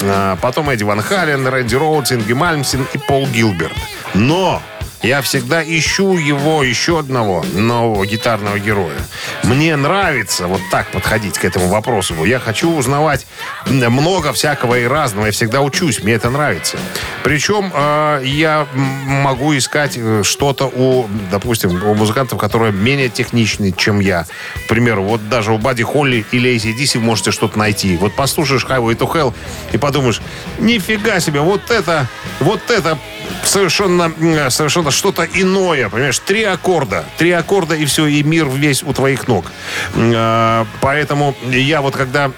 Э, Потом Эдди Ван Хален, Рэнди Инги Мальмсин и Пол Гилберт. Но Я всегда ищу его, еще одного нового гитарного героя. Мне нравится вот так подходить к этому вопросу. Я хочу узнавать много всякого и разного. Я всегда учусь, мне это нравится. Причем э, я могу искать э, что-то у, допустим, у музыкантов, которые менее техничны, чем я. К примеру, вот даже у Бади Холли или ACDC вы можете что-то найти. Вот послушаешь Highway to Hell и подумаешь, нифига себе, вот это, вот это совершенно, совершенно что-то иное, понимаешь? Три аккорда, три аккорда и все, и мир весь у твоих ног. А, поэтому я вот когда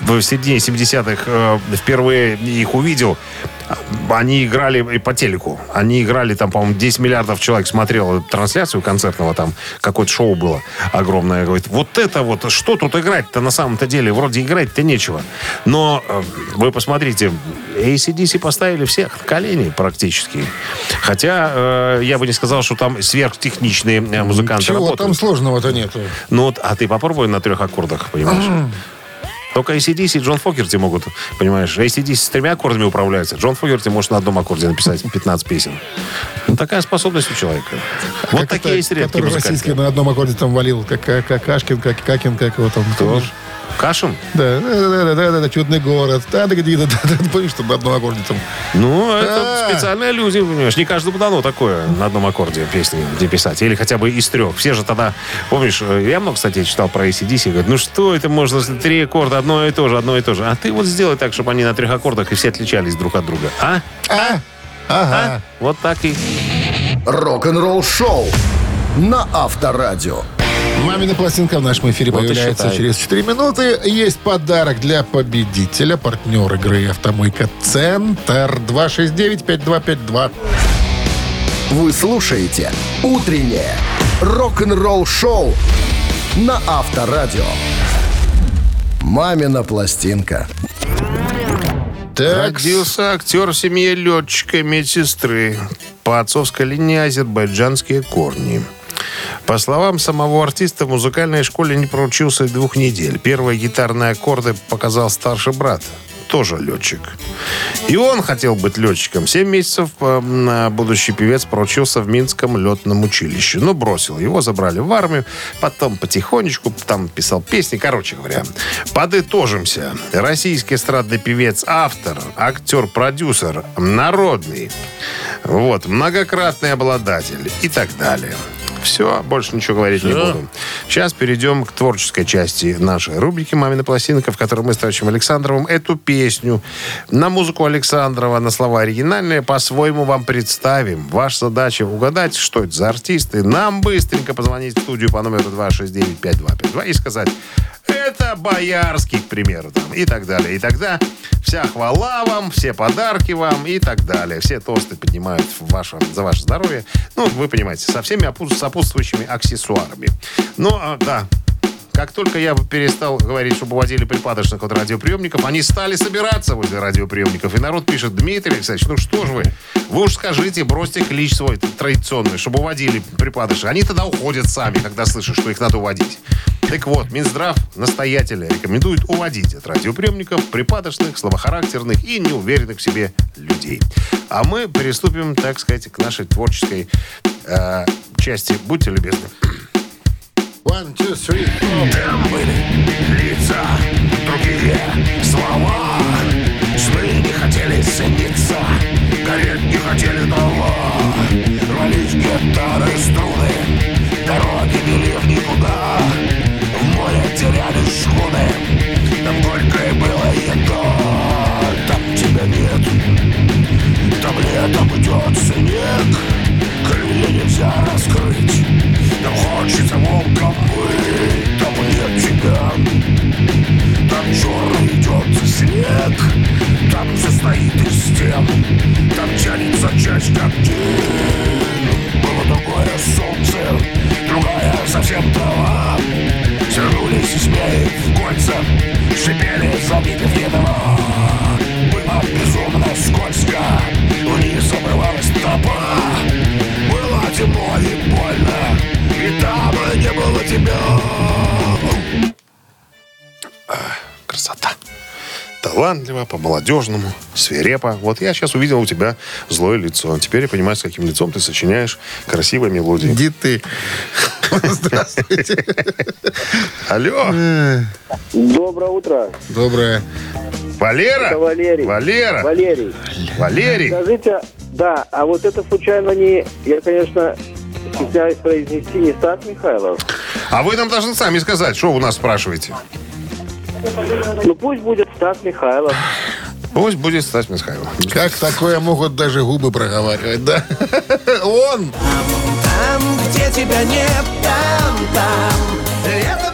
в середине 70-х э, впервые их увидел, они играли и по телеку. Они играли там, по-моему, 10 миллиардов человек смотрел трансляцию концертного, там какое-то шоу было огромное. Говорит, вот это вот, что тут играть-то на самом-то деле? Вроде играть-то нечего. Но э, вы посмотрите, ACDC поставили всех на колени практически. Хотя э, я бы не сказал, что там сверхтехничные э, музыканты Чего работают. там сложного-то нету? Ну вот, а ты попробуй на трех аккордах, понимаешь? Только ACDC и Джон Фокерти могут, понимаешь, ACDC с тремя аккордами управляется. Джон Фокерти может на одном аккорде написать 15 песен. Ну, такая способность у человека. вот Как такие это, есть редкие который российский на одном аккорде там валил, как, как Какашкин, как Какин, как его там. Кто? помнишь? Кашин? Да, да, да, да, да, да, чудный город. Да, да, да, да, да, помнишь, что на одном аккорде там. Ну, это А. специальные люди, понимаешь. Не каждому дано такое на одном аккорде песни где писать. Или хотя бы из трех. Все же тогда, помнишь, э, я много, кстати, читал про ACDC. Говорят, ну что это можно, три аккорда, одно и то же, одно и то же. А ты вот сделай так, чтобы они на трех аккордах и все отличались друг от друга. А? А? Ага. Вот так и... Рок-н-ролл шоу на Авторадио. Мамина пластинка в нашем эфире Вот появляется через 4 минуты. Есть подарок для победителя. Партнер игры «Автомойка Центр» 269-5252. Вы слушаете «Утреннее рок-н-ролл шоу» на Авторадио. «Мамина пластинка». Так, Родился актер в семье летчика и медсестры. По отцовской линии азербайджанские корни. По словам самого артиста, в музыкальной школе не проучился двух недель. Первые гитарные аккорды показал старший брат, тоже летчик. И он хотел быть летчиком. Семь месяцев э, будущий певец проучился в Минском летном училище. Но бросил. Его забрали в армию. Потом потихонечку там писал песни. Короче говоря, подытожимся. Российский эстрадный певец, автор, актер, продюсер, народный. Вот, многократный обладатель и так далее. Все, больше ничего говорить не буду. Сейчас перейдем к творческой части нашей рубрики «Мамина пластинка», в которой мы с товарищем Александровым эту песню на музыку Александрова, на слова оригинальные, по-своему вам представим. Ваша задача угадать, что это за артисты. Нам быстренько позвонить в студию по номеру 269-5252 и сказать это Боярский, к примеру, там, и так далее. И тогда вся хвала вам, все подарки вам и так далее. Все тосты поднимают ваше, за ваше здоровье. Ну, вы понимаете, со всеми опу- сопутствующими аксессуарами. Ну, а, да, как только я перестал говорить, чтобы уводили припадочных от радиоприемников, они стали собираться возле радиоприемников. И народ пишет, Дмитрий Александрович, ну что ж вы, вы уж скажите, бросьте клич свой традиционный, чтобы уводили припадочных. Они тогда уходят сами, когда слышат, что их надо уводить. Так вот, Минздрав настоятельно рекомендует уводить от радиоприемников припадочных, слабохарактерных и неуверенных в себе людей. А мы приступим, так сказать, к нашей творческой э, части. Будьте любезны. One, two, three. Там были лица, другие слова. Сны не хотели цениться, гореть не хотели дрова Рвались гитары струны, дороги вели в никуда. В море терялись шхуны, там горькое было еда Там тебя нет, там летом идет снег. Крылья нельзя раскрыть нам хочется волком быть, там нет тебя. Там черный идет снег, там все стоит из стен Там тянется часть как Было другое солнце, другая совсем трава. Свернулись и змеи в кольца, шипели, забитые едва Было безумно скользко, вниз обрывалась тропа темно и больно И там и не было тебя Красота талантливо, по-молодежному, свирепо. Вот я сейчас увидел у тебя злое лицо. Теперь я понимаю, с каким лицом ты сочиняешь красивые мелодии. Иди ты. Здравствуйте. Алло. Доброе утро. Доброе. Валера? Это Валерий. Валера. Валерий. Валерий. Скажите, да, а вот это случайно не... Я, конечно, стесняюсь произнести не Стас Михайлов. А вы нам должны сами сказать, что у нас спрашиваете. Ну пусть будет Стас Михайлов. Пусть будет Стас Михайлов. Как такое могут даже губы проговаривать, да? Он! Там, где тебя нет, там, там. Лето.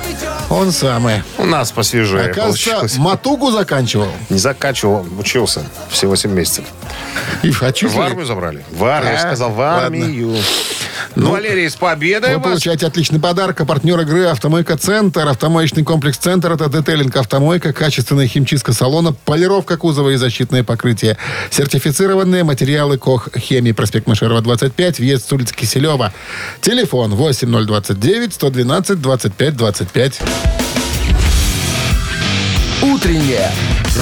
Он самый. У нас посвежее Оказывается, получилось. матугу заканчивал. Не заканчивал, учился все 8 месяцев. И хочу В армию забрали. В армию, я А, сказал, в армию. Ну, Валерий, с победой Вы вас. получаете отличный подарок. А партнер игры «Автомойка Центр». Автомоечный комплекс «Центр» — это детейлинг «Автомойка», качественная химчистка салона, полировка кузова и защитное покрытие. Сертифицированные материалы КОХ «Хемии». Проспект Машерова, 25, въезд с улицы Киселева. Телефон 8029 112 25 25. Утреннее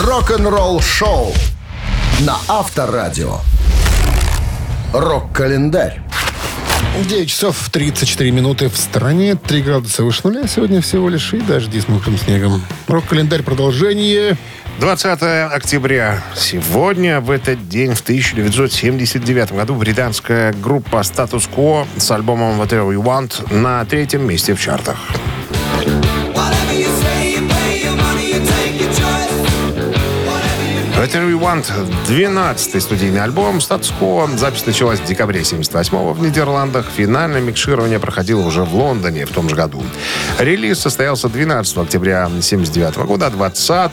рок-н-ролл-шоу на Авторадио. Рок-календарь. 9 часов 34 минуты в стране. 3 градуса выше нуля. Сегодня всего лишь и дожди с мокрым снегом. Рок-календарь продолжение. 20 октября. Сегодня, в этот день, в 1979 году, британская группа Status Quo с альбомом Whatever You Want на третьем месте в чартах. Whatever you say, Whatever You Want — 12-й студийный альбом Quo. Запись началась в декабре 78 в Нидерландах. Финальное микширование проходило уже в Лондоне в том же году. Релиз состоялся 12 октября 79 года, а 20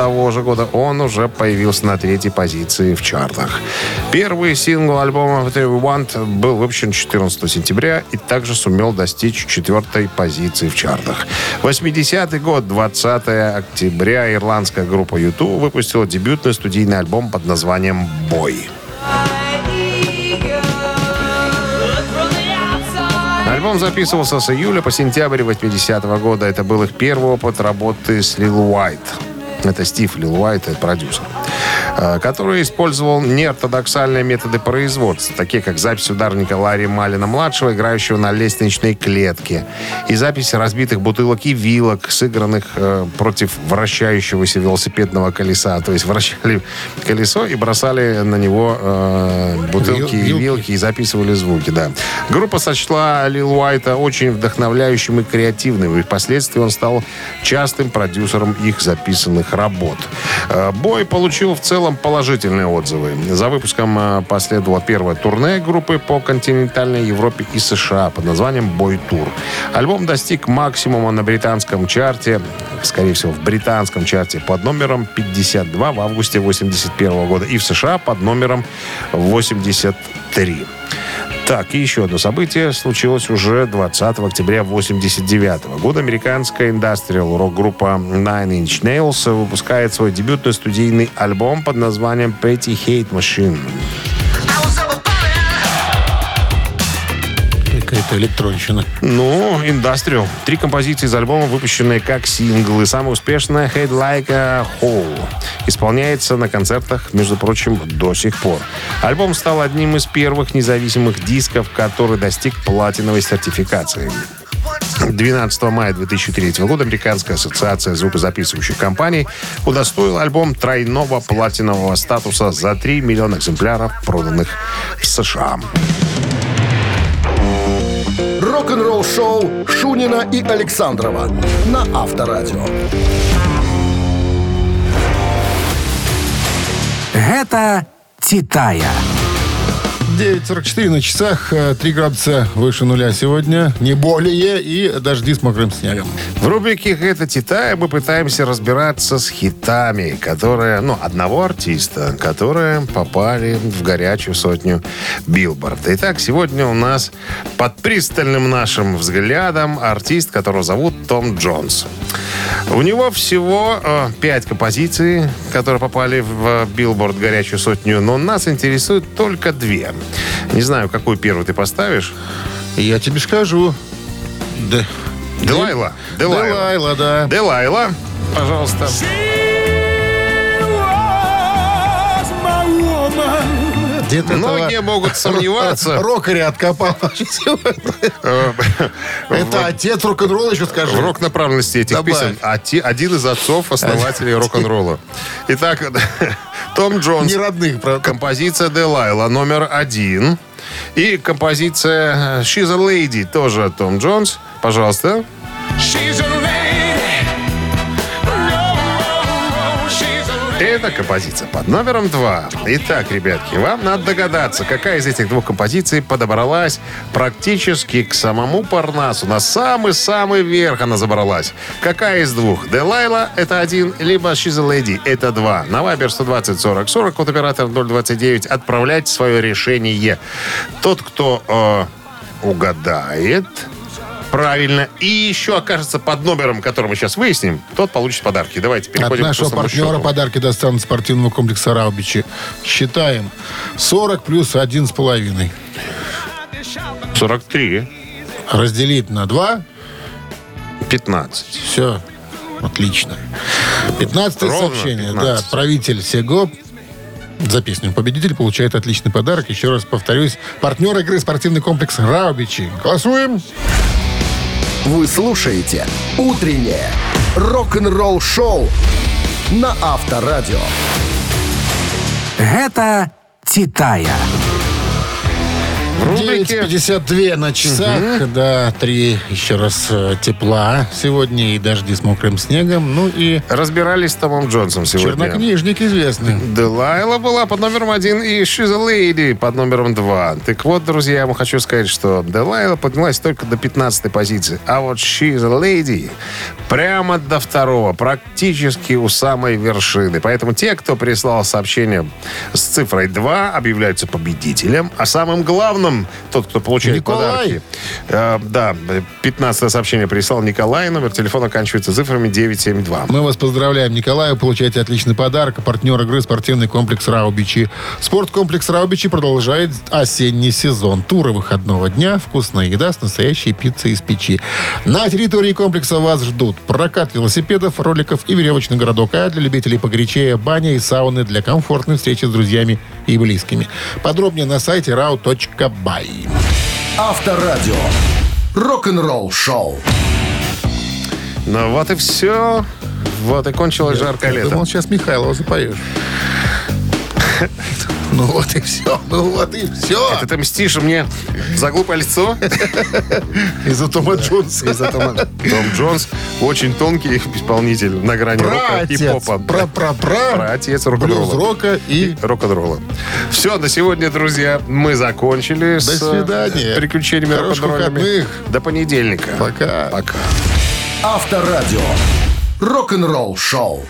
того же года он уже появился на третьей позиции в чартах. Первый сингл альбома Whatever You Want был выпущен 14 сентября и также сумел достичь четвертой позиции в чартах. 80-й год, 20 октября, ирландская группа YouTube выпустила дебютный студийный альбом под названием «Бой». Альбом записывался с июля по сентябрь 80-го года. Это был их первый опыт работы с Лил Уайт. Это Стив Лил Уайт, продюсер. Э, Который использовал неортодоксальные методы производства, такие как запись ударника Ларри Малина-младшего, играющего на лестничной клетке, и запись разбитых бутылок и вилок, сыгранных э, против вращающегося велосипедного колеса. То есть вращали колесо и бросали на него э, бутылки Вил- и вилки. вилки и записывали звуки, да. Группа сочла Лил Уайта очень вдохновляющим и креативным, и впоследствии он стал частым продюсером их записанных работ. Э, Бой получил в целом положительные отзывы. За выпуском э, последовало первое турне группы по континентальной Европе и США под названием «Бой Тур». Альбом достиг максимума на британском чарте, скорее всего, в британском чарте под номером 52 в августе 81 года и в США под номером 83. Так, и еще одно событие случилось уже 20 октября 89 года. Американская индастриал рок-группа Nine Inch Nails выпускает свой дебютный студийный альбом под названием Pretty Hate Machine. Какая-то электронщина. Ну, индастриал. Три композиции из альбома, выпущенные как синглы. Самая успешная «Head Like a Hole» исполняется на концертах, между прочим, до сих пор. Альбом стал одним из первых независимых дисков, который достиг платиновой сертификации. 12 мая 2003 года Американская ассоциация звукозаписывающих компаний удостоила альбом тройного платинового статуса за 3 миллиона экземпляров, проданных в США. Рок-н-ролл-шоу Шунина и Александрова на Авторадио. Гэта «Титая». 9.44 на часах, э, 3 градуса выше нуля сегодня, не более, и дожди с мокрым снегом. В рубрике «Это Титая» мы пытаемся разбираться с хитами, которые, ну, одного артиста, которые попали в горячую сотню Билборда. Итак, сегодня у нас под пристальным нашим взглядом артист, которого зовут Том Джонс. У него всего э, пять композиций, которые попали в Билборд горячую сотню, но нас интересует только две. Не знаю, какой первый ты поставишь. Я тебе скажу. Да. Delilah. Delilah, Delilah да. Delilah. Пожалуйста. Где-то Многие этого... могут сомневаться. Рокаря откопал э, Это отец рок-н-ролла, еще скажи. Рок направленности этих песен. Один из отцов, основателей рок-н-ролла. Итак, Том Джонс. Не родных, правда. Композиция Делайла номер один. И композиция She's a Lady тоже Том Джонс. Пожалуйста. Это композиция под номером два. Итак, ребятки, вам надо догадаться, какая из этих двух композиций подобралась практически к самому Парнасу. На самый-самый верх она забралась. Какая из двух? Делайла – это один, либо She's a Lady – это два. На Вайбер 120 40 40, код оператор 029. Отправляйте свое решение. Тот, кто э, угадает правильно и еще окажется под номером, который мы сейчас выясним, тот получит подарки. Давайте От переходим нашего к партнера счету. подарки достанут спортивного комплекса «Раубичи». Считаем. 40 плюс 1,5. 43, Разделить на 2. 15. Все. Отлично. 15 Ровно сообщение. 15. Да, отправитель Сего за песню «Победитель» получает отличный подарок. Еще раз повторюсь. Партнер игры спортивный комплекс «Раубичи». Голосуем. Вы слушаете «Утреннее рок-н-ролл-шоу» на Авторадио. Гэта «Титая». Рубрике 9.52 на часах. Да, 3 еще раз э, тепла сегодня и дожди с мокрым снегом. Ну и разбирались с Томом Джонсом сегодня. чернокнижник известный. Делайла была под номером один и She's a Lady под номером два. Так вот, друзья, я вам хочу сказать, что Делайла поднялась только до 15 позиции. А вот She's a Lady прямо до второго, практически у самой вершины. Поэтому те, кто прислал сообщение с цифрой 2, объявляются победителем. А самым главным, тот, кто получает Николай. подарки. э, да, 15 сообщение прислал Николай. Номер телефона оканчивается цифрами 972. Мы вас поздравляем, Николай. Вы получаете отличный подарок. Партнер игры спортивный комплекс «Раубичи». Спорткомплекс «Раубичи» продолжает осенний сезон. Туры выходного дня, вкусная еда с настоящей пиццей из печи. На территории комплекса вас ждут прокат велосипедов, роликов и веревочный городок. А для любителей погорячее баня и сауны для комфортной встречи с друзьями и близкими. Подробнее на сайте rau.by. Авторадио. Рок-н-ролл-шоу. Ну вот и все. Вот и кончилось жаркое Я лето. думал, сейчас Михайлова запоешь. Ну вот и все. Ну вот и все. Это ты мстишь мне за глупое лицо? Из-за Тома Джонса. Из-за Тома- Том Джонс очень тонкий исполнитель на грани рока и попа. Пра-пра-пра. Праотец Блюз рок-н-ролла. рока и... Рок-н-ролла. Все, на сегодня, друзья, мы закончили с свидания. э, приключениями рок-н-ролльными. выходных. До понедельника. Пока. Пока. Авторадио. Рок-н-ролл-шоу.